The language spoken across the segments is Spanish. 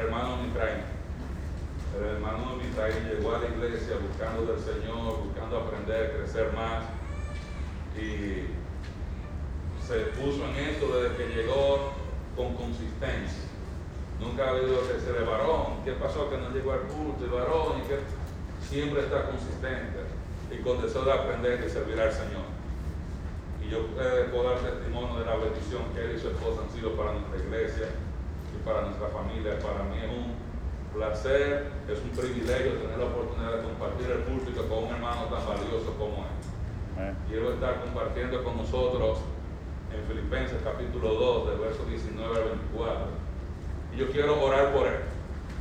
hermano Mitraín. El hermano Mitraín llegó a la iglesia buscando del Señor, buscando aprender, crecer más. Y se puso en esto desde que llegó con consistencia. Nunca ha habido que se de varón. ¿Qué pasó que no llegó al culto? Y varón, y que siempre está consistente y con deseo de aprender y servir al Señor. Y yo puedo dar testimonio de la bendición que él y su esposa han sido para nuestra iglesia y para nuestra familia. Para mí es un placer, es un privilegio tener la oportunidad de compartir el púlpito con un hermano tan valioso como él. Y él va a estar compartiendo con nosotros en Filipenses capítulo 2, del verso 19 al 24. Y yo quiero orar por él.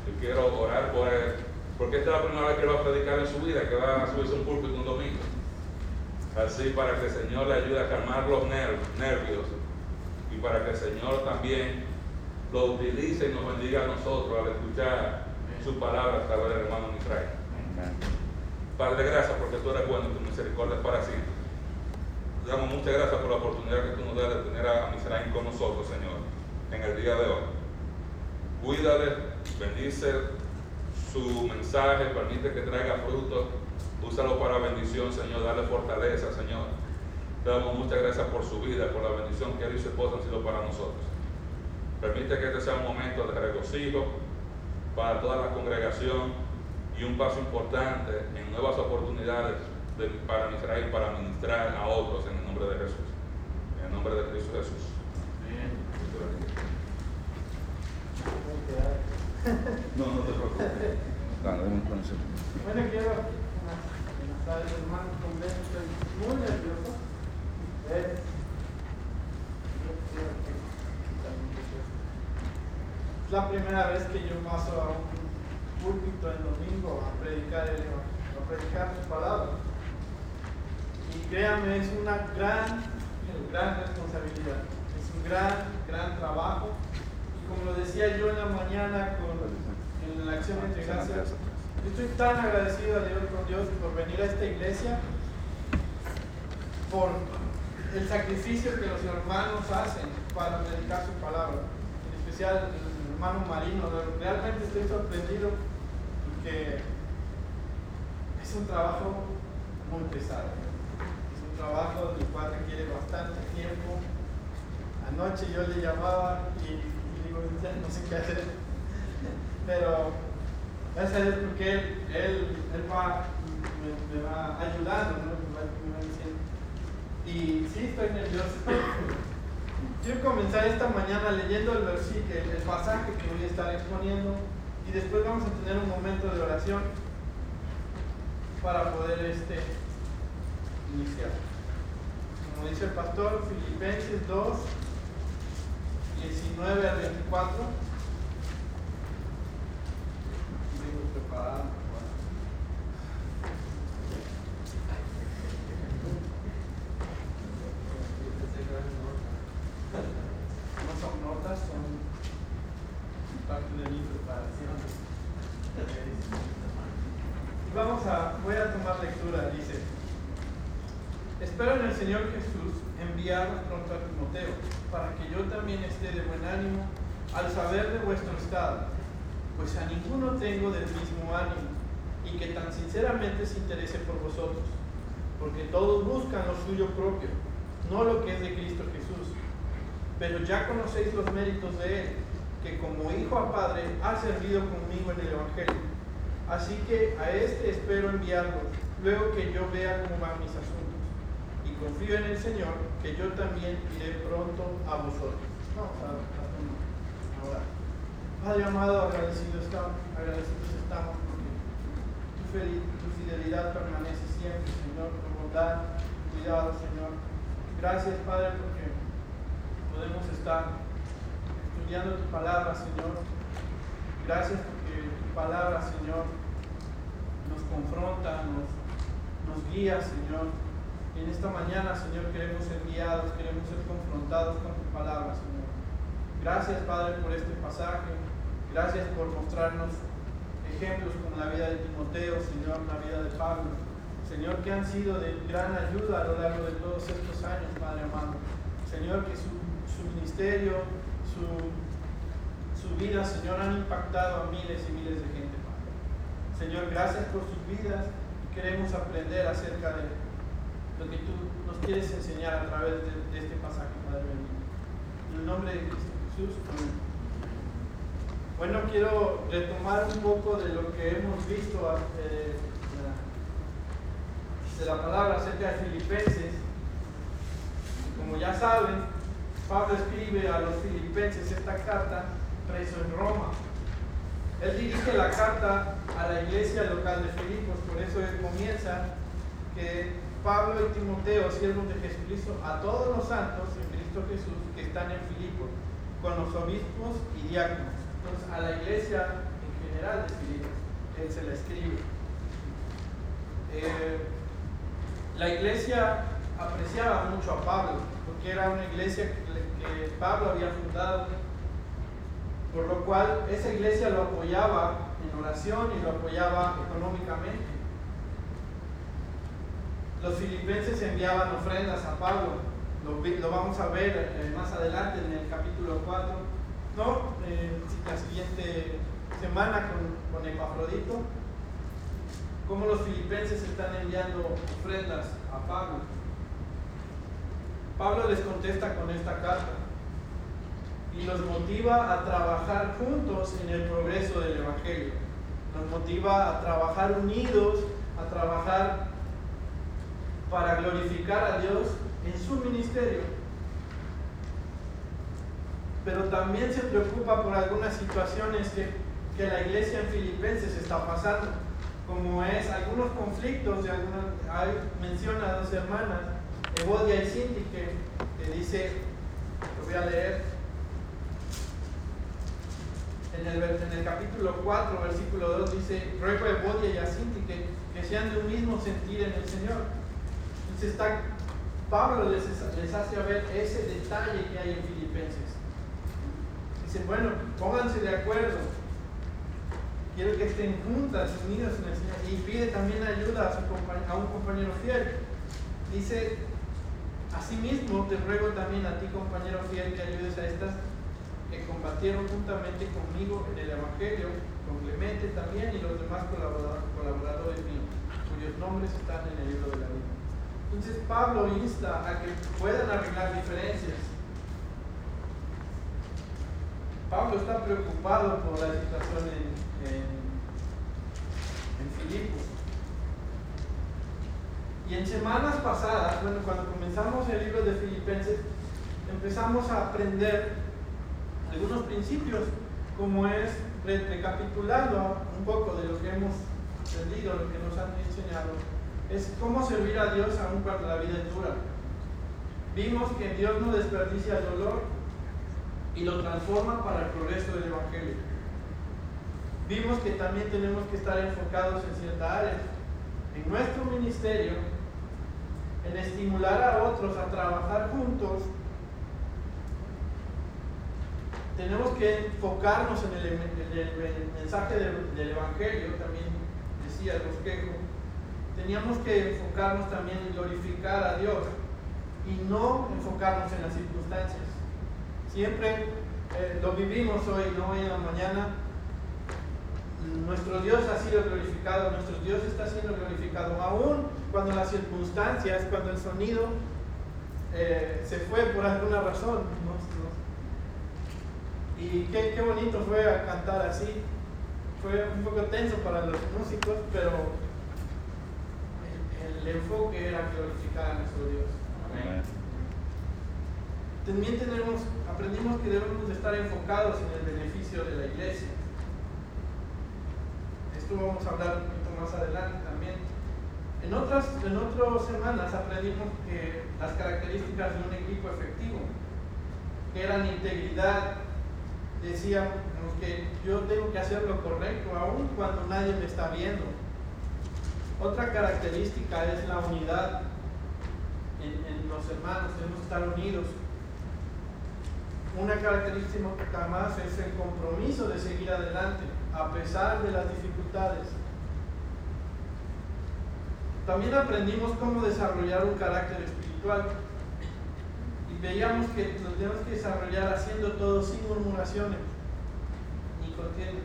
Yo quiero orar por él, porque esta es la primera vez que él va a predicar en su vida, que va a subirse un púlpito un domingo. Así para que el Señor le ayude a calmar los nervios y para que el Señor también lo utilice y nos bendiga a nosotros al escuchar su palabra a través del hermano Israel. Padre, gracias porque tú eres bueno y tu misericordia es para siempre damos muchas gracias por la oportunidad que tú nos das de tener a Misraín con nosotros, Señor, en el día de hoy. Cuídale, bendice su mensaje, permite que traiga frutos, úsalo para bendición, Señor, dale fortaleza, Señor. Te damos muchas gracias por su vida, por la bendición que él y su esposa han sido para nosotros. Permite que este sea un momento de regocijo para toda la congregación y un paso importante en nuevas oportunidades para Israel, para ministrar a otros en el nombre de Jesús. En el nombre de Cristo Jesús. No, no te preocupes. Bueno, quiero buenas tardes, hermanos, con estoy muy nervioso. Es, es la primera vez que yo paso a un púlpito el domingo a predicar el a predicar su palabra. Y créanme, es una gran, gran responsabilidad. Es un gran, gran trabajo. Y como lo decía yo en la mañana con, en la acción de gracias, yo estoy tan agradecido a Dios con Dios por venir a esta iglesia, por el sacrificio que los hermanos hacen para dedicar su palabra. En especial hermano Marino. Realmente estoy sorprendido porque es un trabajo muy pesado trabajo del cual requiere bastante tiempo. Anoche yo le llamaba y, digo, no sé qué hacer. Pero gracias Dios porque él, él, va, me, va ayudando, me, va, me va diciendo. Y sí, estoy nervioso. Quiero comenzar esta mañana leyendo el versículo, el pasaje que voy a estar exponiendo y después vamos a tener un momento de oración para poder este, iniciar como dice el pastor, Filipenses 2, 19 al 24. Vengo preparado. No son notas, son parte de mi preparación. Y vamos a, voy a tomar lectura, dice. Espero en el Señor Jesús enviaros pronto a Timoteo, para que yo también esté de buen ánimo al saber de vuestro estado, pues a ninguno tengo del mismo ánimo, y que tan sinceramente se interese por vosotros, porque todos buscan lo suyo propio, no lo que es de Cristo Jesús. Pero ya conocéis los méritos de Él, que como hijo a padre ha servido conmigo en el Evangelio. Así que a este espero enviarlo, luego que yo vea cómo van mis asuntos confío en el Señor que yo también iré pronto a vosotros. Vamos a, ahora. Padre amado, agradecidos estamos, agradecidos estamos porque tu, fidelidad permanece siempre, Señor, tu bondad, tu cuidado, Señor. Gracias, Padre, porque podemos estar estudiando tu palabra, Señor. Gracias porque tu palabra, Señor, nos confronta, nos, nos guía, Señor en esta mañana, Señor, queremos ser guiados, queremos ser confrontados con tu palabra, Señor. Gracias, Padre, por este pasaje. Gracias por mostrarnos ejemplos como la vida de Timoteo, Señor, la vida de Pablo. Señor, que han sido de gran ayuda a lo largo de todos estos años, Padre amado. Señor, que su, ministerio, su, su sus vidas, Señor, han impactado a miles y miles de gente, Padre. Señor, gracias por sus vidas. Queremos aprender acerca de lo que tú nos quieres enseñar a través de, este pasaje, Padre bendito. En el nombre de Cristo Jesús, Bueno, quiero retomar un poco de lo que hemos visto eh, de la palabra acerca de Filipenses. Como ya saben, Pablo escribe a los filipenses esta carta preso en Roma. Él dirige la carta a la iglesia local de Filipos, por eso él comienza que Pablo y Timoteo, siervos de Jesucristo, a todos los santos en Cristo Jesús que están en Filipos, con los obispos y diáconos. Entonces, a la iglesia en general de Filipos, él se la escribe. Eh, la iglesia apreciaba mucho a Pablo, porque era una iglesia que Pablo había fundado, por lo cual esa iglesia lo apoyaba en oración y lo apoyaba económicamente. Los filipenses enviaban ofrendas a Pablo, lo, vamos a ver eh, más adelante en el capítulo 4, ¿no? Eh, la siguiente semana con, con cómo los filipenses están enviando ofrendas a Pablo. Pablo les contesta con esta carta y los motiva a trabajar juntos en el progreso del Evangelio. Nos motiva a trabajar unidos, a trabajar para glorificar a Dios en su ministerio. Pero también se preocupa por algunas situaciones que, que la iglesia en Filipenses está pasando, como es algunos conflictos, de algunas, hay, menciona a dos hermanas Evodia y Sinti que, dice, lo voy a leer, en el, en el, capítulo 4, versículo 2, dice, ruego a Evodia y a Sinti que, que, sean de un mismo sentir en el Señor. Entonces está, Pablo les, les hace ver ese detalle que hay en Filipenses. Dice, bueno, pónganse de acuerdo. Quiero que estén juntas, unidas en el Señor. Y pide también ayuda a, un compañero fiel. Dice, Asimismo, te ruego también a ti, compañero fiel, que ayudes a estas que combatieron juntamente conmigo en el Evangelio, con Clemente también y los demás colaboradores míos, cuyos nombres están en el libro de la vida. Entonces Pablo insta a que puedan arreglar diferencias. Pablo está preocupado por la situación en, en, en Filipos. Y en semanas pasadas, bueno, cuando comenzamos el libro de Filipenses, empezamos a aprender algunos principios, como es, recapitulando un poco de lo que hemos aprendido, lo que nos han enseñado, es cómo servir a Dios aún cuando la vida es dura. Vimos que Dios no desperdicia el dolor y lo transforma para el progreso del Evangelio. Vimos que también tenemos que estar enfocados en cierta área. En nuestro ministerio en estimular a otros a trabajar juntos, tenemos que enfocarnos en el, mensaje del, Evangelio, también decía el bosquejo. Teníamos que enfocarnos también en glorificar a Dios y no enfocarnos en las circunstancias. Siempre eh, lo vivimos hoy, no hoy en la mañana, nuestro Dios ha sido glorificado, nuestro Dios está siendo glorificado, aún cuando las circunstancias, cuando el sonido eh, se fue por alguna razón. Y qué, qué, bonito fue cantar así. Fue un poco tenso para los músicos, pero el, el enfoque era glorificar a nuestro Dios. Amén. También tenemos, aprendimos que debemos de estar enfocados en el beneficio de la iglesia vamos a hablar un poquito más adelante también. En otras, en otras semanas aprendimos que las características de un equipo efectivo, eran integridad, decíamos que yo tengo que hacer lo correcto aún cuando nadie me está viendo. Otra característica es la unidad en, en los hermanos, tenemos que estar unidos. Una característica más es el compromiso de seguir adelante a pesar de las dificultades. También aprendimos cómo desarrollar un carácter espiritual y veíamos que lo tenemos que desarrollar haciendo todo sin murmuraciones. contienda,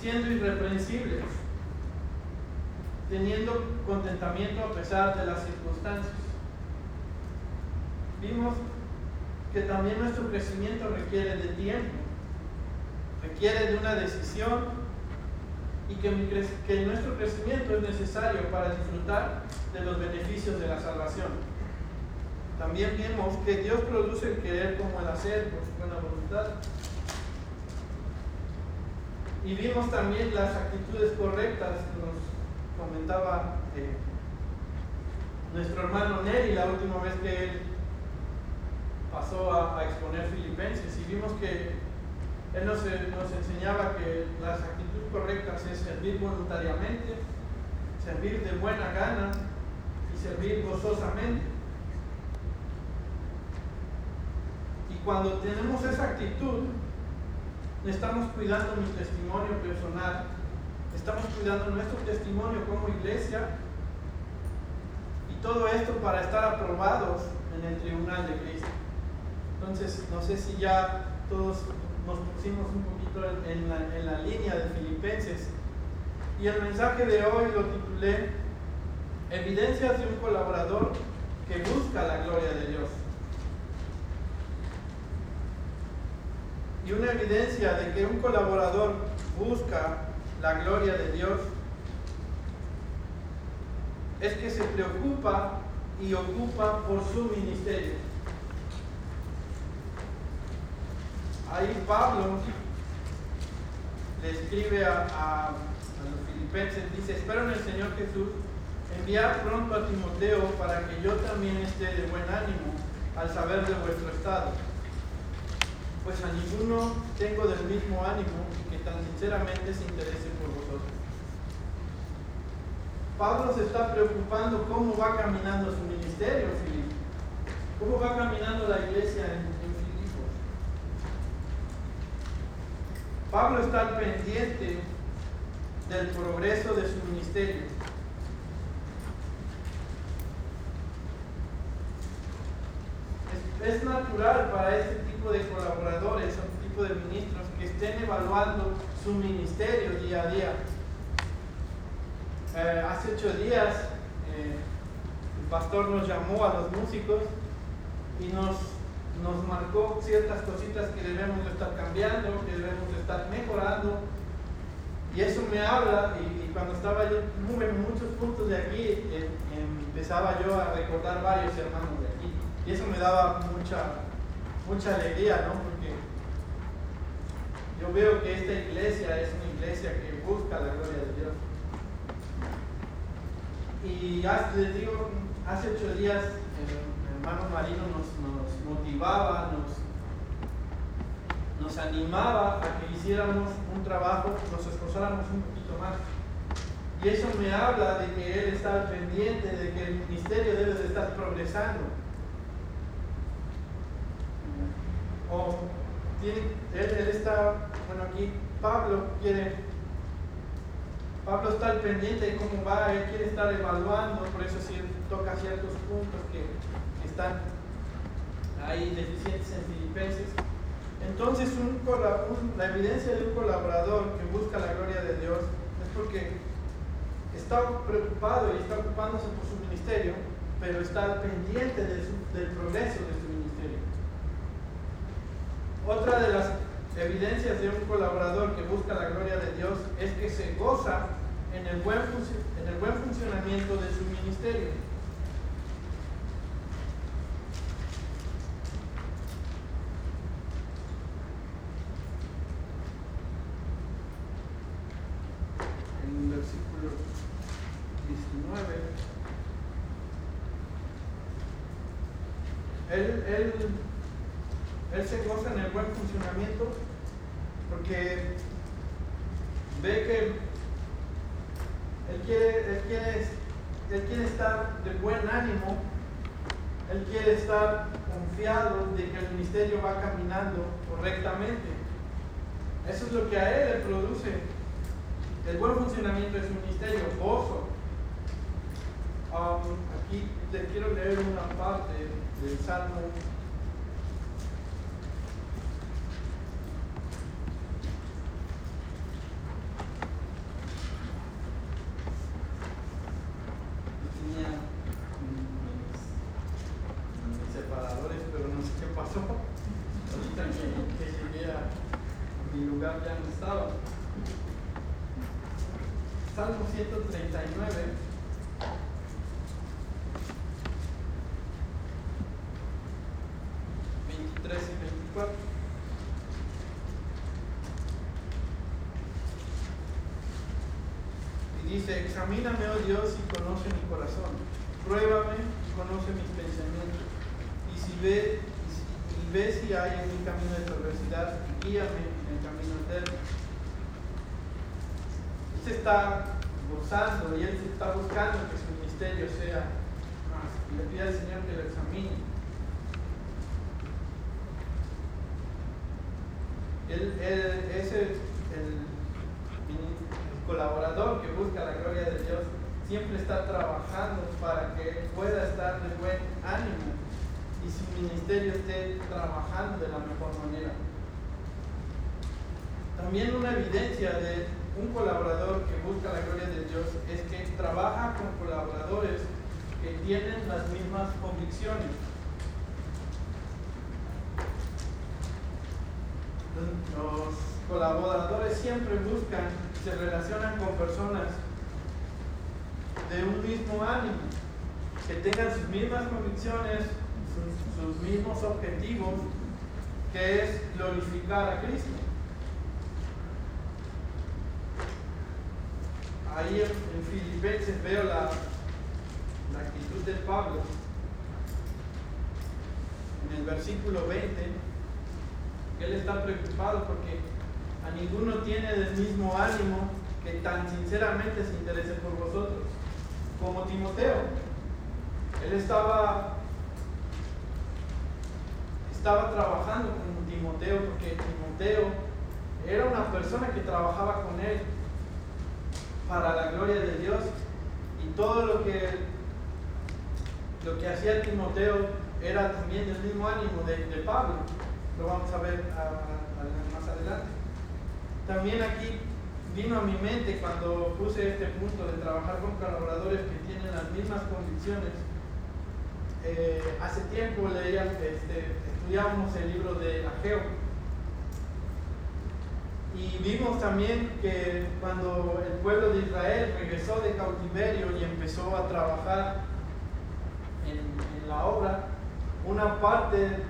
siendo irreprensibles, teniendo contentamiento a pesar de las circunstancias. Vimos que también nuestro crecimiento requiere de tiempo, requiere de una decisión y que, que nuestro crecimiento es necesario para disfrutar de los beneficios de la salvación. También vimos que Dios produce el querer como el hacer por su buena voluntad. Y vimos también las actitudes correctas nos comentaba eh, nuestro hermano Neri la última vez que él pasó a, a exponer Filipenses y vimos que él nos, nos enseñaba que las actitudes correctas es servir voluntariamente, servir de buena gana y servir gozosamente. Y cuando tenemos esa actitud, estamos cuidando mi testimonio personal, estamos cuidando nuestro testimonio como iglesia y todo esto para estar aprobados en el tribunal de Cristo. Entonces, no sé si ya todos nos pusimos un poquito en la, en la línea de. Y el mensaje de hoy lo titulé Evidencias de un colaborador que busca la gloria de Dios. Y una evidencia de que un colaborador busca la gloria de Dios es que se preocupa y ocupa por su ministerio. ahí Pablo le escribe a, filipenses, dice, espero en el Señor Jesús enviar pronto a Timoteo para que yo también esté de buen ánimo al saber de vuestro estado. Pues a ninguno tengo del mismo ánimo que tan sinceramente se interese por vosotros. Pablo se está preocupando cómo va caminando su ministerio, Filipe. ¿Cómo va caminando la iglesia en Pablo está al pendiente del progreso de su ministerio. Es, natural para este tipo de colaboradores o este tipo de ministros que estén evaluando su ministerio día a día. Eh, hace ocho días eh, el pastor nos llamó a los músicos y nos nos marcó ciertas cositas que debemos de estar cambiando, que debemos de estar mejorando. Y eso me habla, y, cuando estaba yo en muchos puntos de aquí, eh, empezaba yo a recordar varios hermanos de aquí. Y eso me daba mucha, mucha alegría, ¿no? Porque yo veo que esta iglesia es una iglesia que busca la gloria de Dios. Y hace, les digo, hace ocho días el hermano Marino nos motivaba, nos, nos animaba a que hiciéramos un trabajo, nos esforzáramos un poquito más. Y eso me habla de que Él está pendiente, de que el ministerio debe de estar progresando. O tiene, él, está, bueno aquí Pablo quiere, Pablo está al pendiente de cómo va, él quiere estar evaluando, por eso sí, toca ciertos puntos que, que están hay deficientes en Filipenses. Entonces, la evidencia de un colaborador que busca la gloria de Dios es porque está preocupado y está ocupándose por su ministerio, pero está pendiente del progreso de su ministerio. Otra de las evidencias de un colaborador que busca la gloria de Dios es que se goza en el buen, en el buen funcionamiento de su ministerio. Él, él, él se goza en el buen funcionamiento porque ve que él quiere, él quiere, él quiere estar de buen ánimo, él quiere estar confiado de que el ministerio va caminando correctamente. Eso es lo que a él le produce el buen funcionamiento de su ministerio, gozo. Um, aquí te quiero leer una parte del Salmo Y dice, examíname, oh Dios, y conoce mi corazón. Pruébame y conoce mis pensamientos. Y si ve, y, ve si hay en mi camino de perversidad, guíame en el camino eterno. Él se está gozando y él se está buscando que su ministerio sea más. y Le pide al Señor que lo examine. El, el- colaborador que busca la gloria de Dios. Siempre está trabajando para que pueda estar de buen ánimo y su ministerio esté trabajando de la mejor manera. También una evidencia de un colaborador que busca la gloria de Dios es que trabaja con colaboradores que tienen las mismas convicciones. Los colaboradores siempre buscan, se relacionan con personas de un mismo ánimo, que tengan sus mismas convicciones, sus, mismos objetivos, que es glorificar a Cristo. Ahí en, en Filipenses veo la, la actitud de Pablo. En el versículo 20, que él está preocupado porque a ninguno tiene del mismo ánimo que tan sinceramente se interese por vosotros, como Timoteo. Él estaba, estaba trabajando con Timoteo porque Timoteo era una persona que trabajaba con él para la gloria de Dios y todo lo que lo que hacía Timoteo era también del mismo ánimo de, de Pablo lo vamos a ver más adelante. También aquí vino a mi mente cuando puse este punto de trabajar con colaboradores que tienen las mismas convicciones Eh, hace tiempo leía este, el libro de Ageo. Y vimos también que cuando el pueblo de Israel regresó de cautiverio y empezó a trabajar en, en la obra, una parte,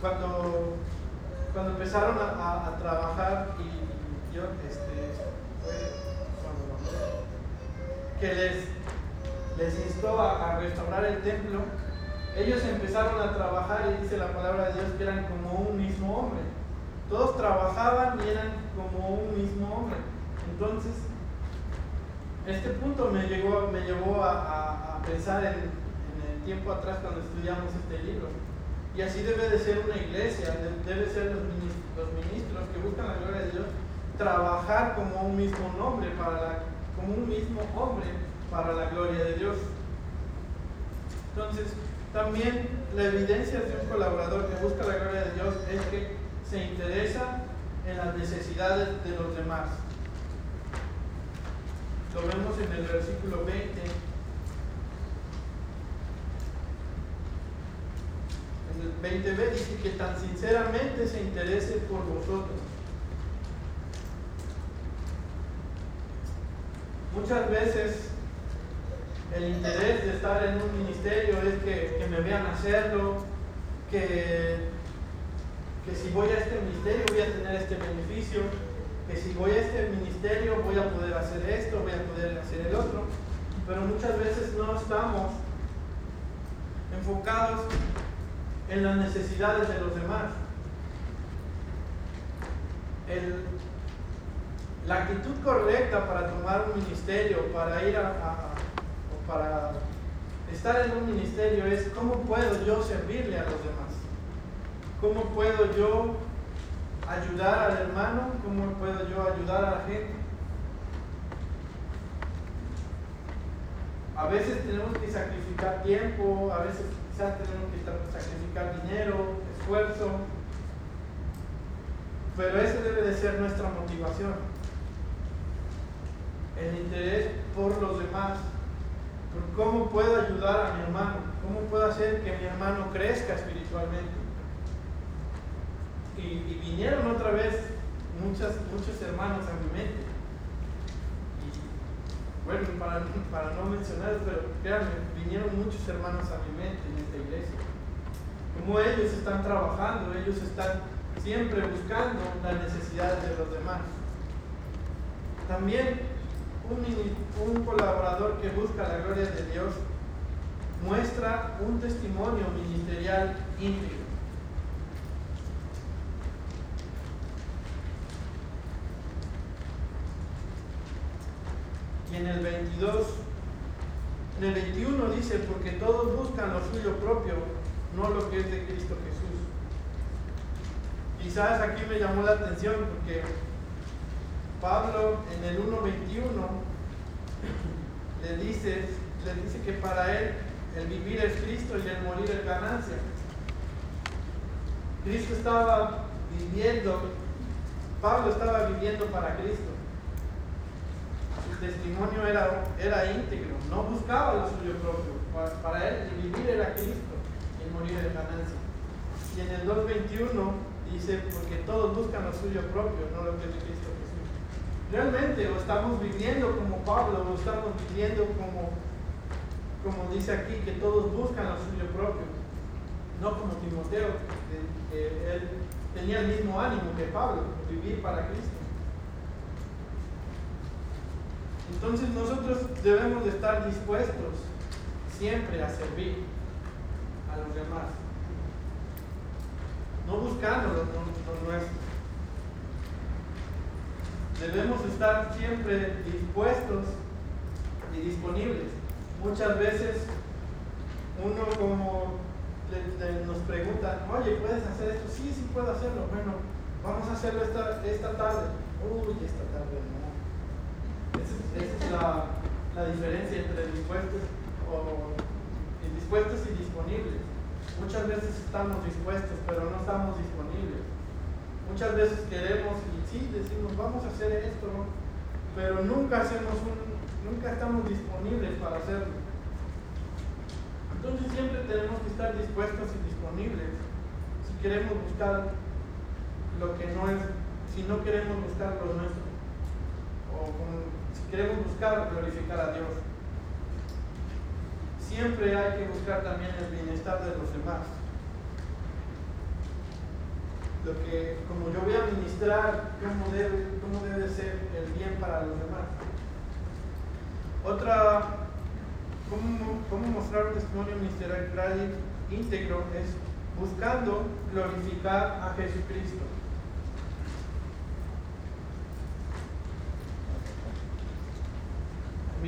cuando, cuando empezaron a, trabajar, y yo, este, fue que les, les instó a, restaurar el templo, ellos empezaron a trabajar y dice la palabra de Dios que eran como un mismo hombre. Todos trabajaban y eran como un mismo hombre. Entonces, este punto me, llegó, me llevó a, pensar en, en el tiempo atrás cuando estudiamos este libro. Y así debe de ser una iglesia, de- debe ser los minis- los ministros, que buscan la gloria de Dios, trabajar como un mismo nombre, para la- como un mismo hombre para la gloria de Dios. Entonces, también la evidencia de un colaborador que busca la gloria de Dios es que se interesa en las necesidades de los demás. Lo vemos en el versículo 20. El 20b dice que tan sinceramente se interese por vosotros. Muchas veces el interés de estar en un ministerio es que, que me vean hacerlo, que, que si voy a este ministerio voy a tener este beneficio, que si voy a este ministerio voy a poder hacer esto, voy a poder hacer el otro, pero muchas veces no estamos enfocados en las necesidades de los demás. La actitud correcta para tomar un ministerio, para ir a, para estar en un ministerio es cómo puedo yo servirle a los demás. ¿Cómo puedo yo ayudar al hermano? ¿Cómo puedo yo ayudar a la gente? A veces tenemos que sacrificar tiempo, a veces quizás tenemos que sa- sacrificar dinero, esfuerzo, pero esa debe de ser nuestra motivación. El interés por los demás, por cómo puedo ayudar a mi hermano, cómo puedo hacer que mi hermano crezca espiritualmente. Y, vinieron otra vez muchos hermanos a mi mente. Bueno, para, para no mencionar, pero créanme, vinieron muchos hermanos a mi mente en esta iglesia. Como ellos están trabajando, ellos están siempre buscando las necesidades de los demás. También un, un colaborador que busca la gloria de Dios muestra un testimonio ministerial íntegro. En el 22, en el 21 dice, porque todos buscan lo suyo propio, no lo que es de Cristo Jesús. Quizás aquí me llamó la atención porque Pablo en el 1.21 le dice, le dice que para él el vivir es Cristo y el morir es ganancia. Cristo estaba viviendo, Pablo estaba viviendo para Cristo. Su testimonio era, era íntegro, no buscaba lo suyo propio. Para, él el vivir era Cristo y morir es ganancia. Y en el 2.21 dice, porque todos buscan lo suyo propio, no lo que es de Cristo Jesús. Realmente estamos viviendo como Pablo, o estamos viviendo como como dice aquí, que todos buscan lo suyo propio, no como Timoteo, que, él tenía el mismo ánimo que Pablo, vivir para Cristo. Entonces nosotros debemos de estar dispuestos siempre a servir a los demás, no buscando lo, lo nuestro. Debemos estar siempre dispuestos y disponibles Muchas veces uno como nos pregunta, oye, ¿puedes hacer esto? Sí, sí puedo hacerlo. Bueno, vamos a hacerlo esta, esta tarde. Uy, esta tarde no. Esa, es la, la, diferencia entre dispuestos, o, dispuestos y disponibles. Muchas veces estamos dispuestos, pero no estamos disponibles. Muchas veces queremos y sí, decimos, vamos a hacer esto, pero nunca hacemos un, nunca estamos disponibles para hacerlo. Entonces siempre tenemos que estar dispuestos y disponibles si queremos buscar lo que no es, si no queremos buscar lo nuestro, queremos buscar glorificar a Dios. Siempre hay que buscar también el bienestar de los demás. Lo que, como yo voy a ministrar, cómo debe, cómo debe ser el bien para los demás. Otra, cómo, mostrar un testimonio ministerial íntegro es buscando glorificar a Jesucristo.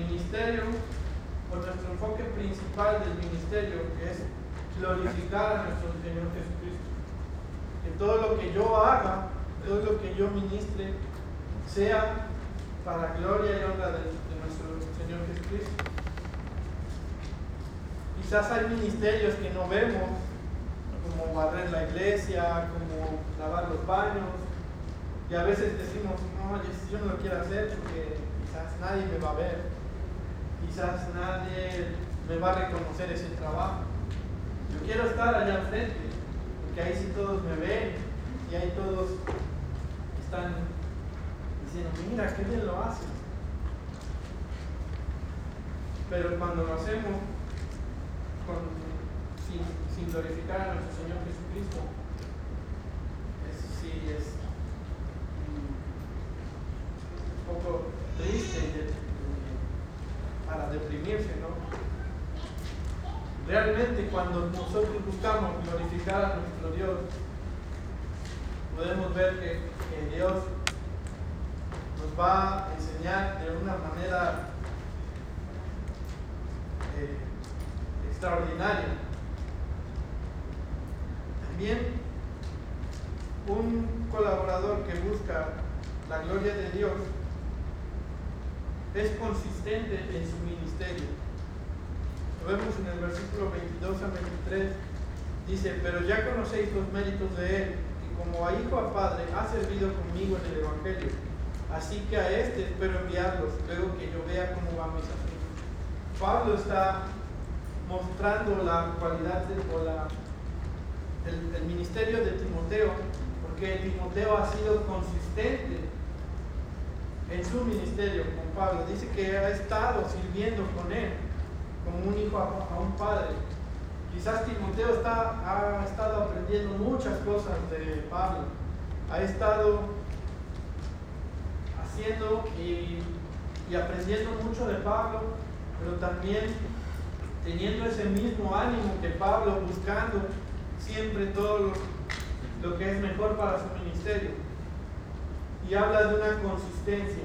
Ministerio, o nuestro enfoque principal del ministerio es glorificar a nuestro Señor Jesucristo. Que todo lo que yo haga, todo lo que yo ministre, sea para gloria y honra de, nuestro Señor Jesucristo. Quizás hay ministerios que no vemos, como barrer la iglesia, como lavar los baños, y a veces decimos, no, yo no lo quiero hacer porque quizás nadie me va a ver, quizás nadie me va a reconocer ese trabajo. Yo quiero estar allá enfrente, porque ahí sí todos me ven y ahí todos están diciendo, mira, qué bien lo hacen. Pero cuando lo hacemos sin, glorificar a nuestro Señor Jesucristo, es, sí es un poco triste para deprimirse, ¿no? Realmente cuando nosotros buscamos glorificar a nuestro Dios, podemos ver que, Dios nos va a enseñar de una manera eh, extraordinaria. También un colaborador que busca la gloria de Dios es consistente en su ministerio. Vemos en el versículo 22 a 23. Dice, pero ya conocéis los méritos de Él, y como a hijo a padre ha servido conmigo en el Evangelio Así que a este espero enviarlos luego que yo vea cómo va mis asuntos. Pablo está mostrando la cualidad de, o la, ministerio de Timoteo, porque Timoteo ha sido consistente en su ministerio con Pablo. Dice que ha estado sirviendo con él como un hijo a, un padre. Quizás Timoteo está, ha estado aprendiendo muchas cosas de Pablo. Ha estado haciendo y, y aprendiendo mucho de Pablo, pero también teniendo ese mismo ánimo que Pablo, buscando siempre todo lo, lo que es mejor para su ministerio y habla de una consistencia,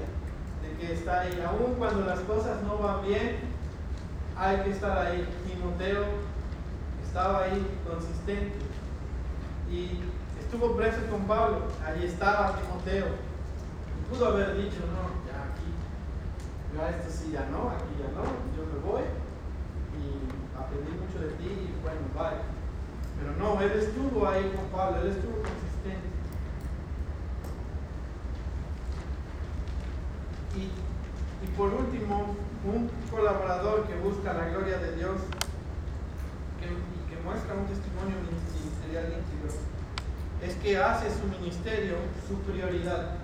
de que está ahí. Aún cuando las cosas no van bien, hay que estar ahí. Timoteo estaba ahí consistente y estuvo preso con Pablo. Allí estaba Timoteo. Y pudo haber dicho, no, ya aquí, ya esto sí, ya no, aquí ya no, yo me voy y aprendí mucho de ti y bueno, bye. Pero no, él estuvo ahí con Pablo, él estuvo consistente. Y, por último, un colaborador que busca la gloria de Dios y que muestra un testimonio ministerial íntegro es que hace su ministerio su prioridad.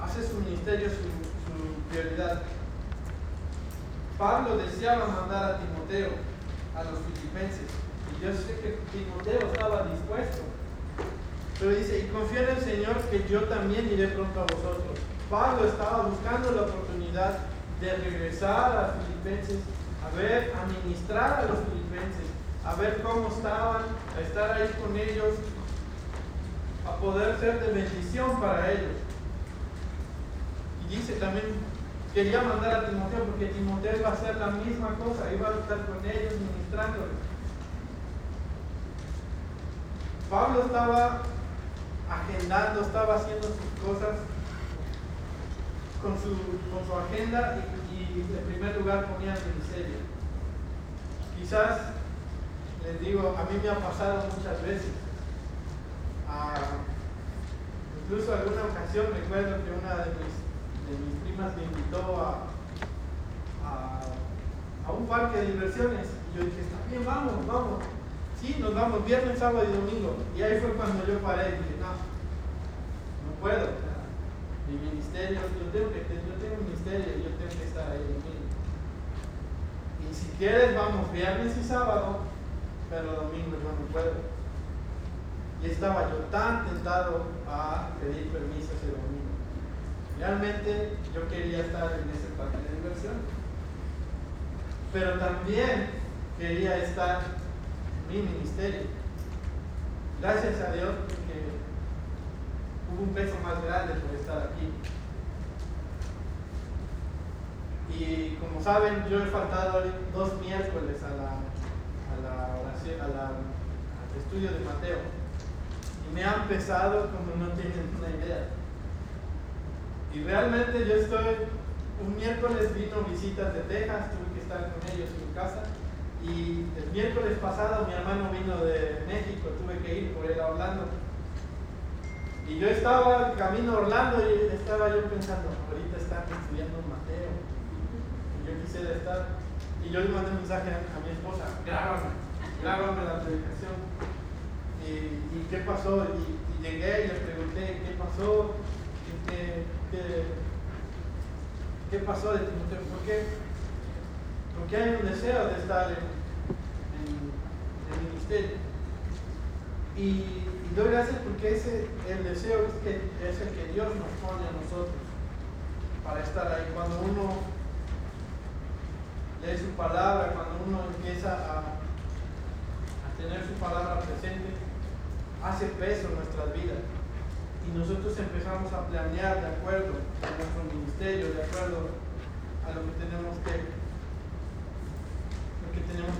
Hace su ministerio su, prioridad. Pablo deseaba mandar a Timoteo a los filipenses yo sé que Timoteo estaba dispuesto. Pero dice, y confío en el Señor que yo también iré pronto a vosotros. Pablo estaba buscando la oportunidad de regresar a Filipenses, a ver, a ministrar a los filipenses, a ver cómo estaban, a estar ahí con ellos, a poder ser de bendición para ellos. Y dice también, quería mandar a Timoteo porque Timoteo iba a hacer la misma cosa, iba a estar con ellos ministrándoles. Pablo estaba agendando, estaba haciendo sus cosas con su, con su agenda y, en primer lugar ponía el ministerio. Quizás, les digo, a mí me ha pasado muchas veces. Ah, incluso alguna ocasión recuerdo que una de mis, de mis primas me invitó a, a, a un parque de diversiones y yo dije, está bien, vamos, vamos. Sí, nos vamos viernes, sábado y domingo. Y ahí fue cuando yo paré y dije, no, no puedo. mi ministerio, yo tengo, que, yo tengo un ministerio yo tengo que estar ahí domingo. Y si quieres, vamos viernes y sábado, pero domingo yo no puedo. Y estaba yo tan tentado a pedir permiso ese domingo. Realmente yo quería estar en ese parque de diversión. Pero también quería estar mi ministerio. Gracias a Dios porque hubo un peso más grande por estar aquí. Y como saben, yo he faltado dos miércoles a la, a la oración, al estudio de Mateo. Y me han pesado como no tienen una idea. Y realmente yo estoy, un miércoles vino visitas de Texas, tuve que estar con ellos en casa y el miércoles pasado mi hermano vino de México, tuve que ir por él a Orlando. Y yo estaba camino a Orlando y estaba yo pensando, ahorita están estudiando Mateo. Y yo quisiera estar. Y yo le mandé un mensaje a, mi esposa, grábame, grábame la predicación. Y, qué pasó? Y, llegué y le pregunté, ¿qué pasó? ¿Qué, pasó de Timoteo? ¿Por qué? Porque hay un deseo de estar en, ministerio. Y, doy gracias porque ese, el deseo es, que, es el que Dios nos pone a nosotros para estar ahí. Cuando uno lee su palabra, cuando uno empieza a, tener su palabra presente, hace peso en nuestras vidas. Y nosotros empezamos a planear de acuerdo a nuestro ministerio, de acuerdo a lo que tenemos que,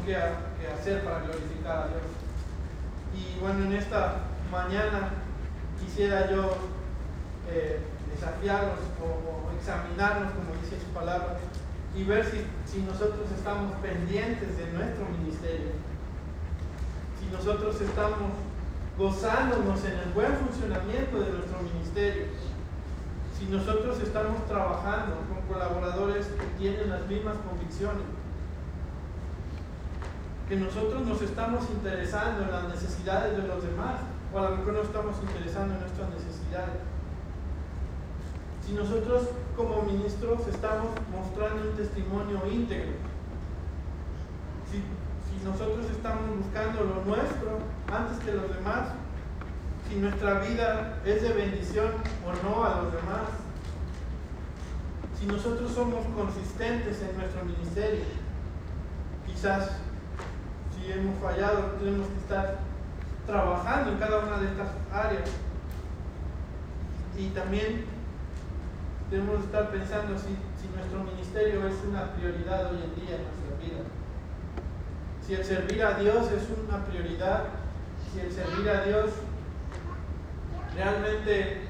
que, hacer para glorificar a Dios. Y bueno, en esta mañana quisiera yo eh, desafiarnos o, examinarnos, como dice su palabra, y ver si, si nosotros estamos pendientes de nuestro ministerio, si nosotros estamos gozándonos en el buen funcionamiento de nuestro ministerio, si nosotros estamos trabajando con colaboradores que tienen las mismas convicciones que nosotros nos estamos interesando en las necesidades de los demás, o a lo mejor no estamos interesando en nuestras necesidades. Si nosotros como ministros estamos mostrando un testimonio íntegro, si, si nosotros estamos buscando lo nuestro antes que los demás, si nuestra vida es de bendición o no a los demás, si nosotros somos consistentes en nuestro ministerio, quizás si hemos fallado tenemos que estar trabajando en cada una de estas áreas. Y también debemos estar pensando si, si nuestro ministerio es una prioridad hoy en día en nuestra vida. Si el servir a Dios es una prioridad, si el servir a Dios realmente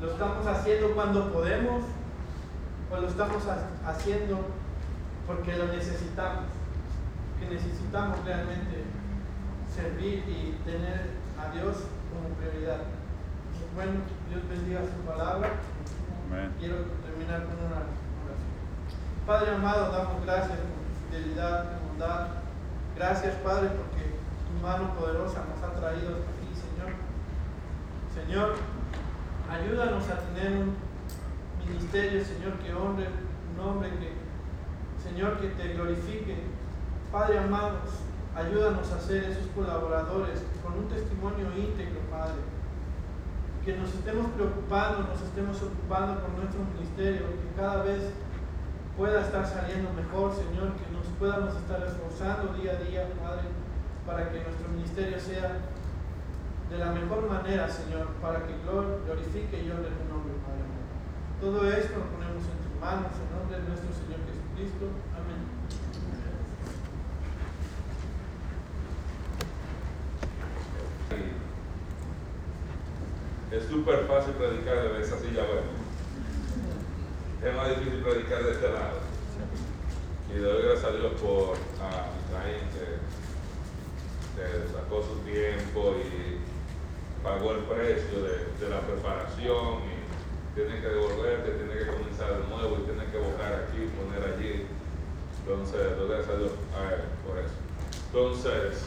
lo estamos haciendo cuando podemos o lo estamos haciendo porque lo necesitamos, que necesitamos realmente servir y tener a Dios como prioridad. Bueno, Dios bendiga su palabra. Quiero terminar con una oración. Padre amado, damos gracias por tu fidelidad, tu bondad. Gracias, Padre, porque tu mano poderosa nos ha traído hasta aquí, Señor. Señor, ayúdanos a tener un ministerio, Señor, que honre un nombre, que, Señor, que te glorifique. Padre amado, ayúdanos a ser esos colaboradores con un testimonio íntegro, Padre que nos estemos preocupando, nos estemos ocupando por nuestro ministerio, que cada vez pueda estar saliendo mejor, Señor, que nos podamos estar esforzando día a día, Padre, para que nuestro ministerio sea de la mejor manera, Señor, para que glorifique y honre tu nombre, Padre. Todo esto lo ponemos en tus manos, en nombre de nuestro Señor Jesucristo. Es súper fácil predicar de esa silla buena. Es más difícil predicar de este lado. Y doy gracias a Dios por a que, sacó su tiempo y pagó el precio de, la preparación y tiene que devolverte, tiene que comenzar de nuevo y tiene que buscar aquí, poner allí. Entonces, doy gracias a Dios por eso. Entonces,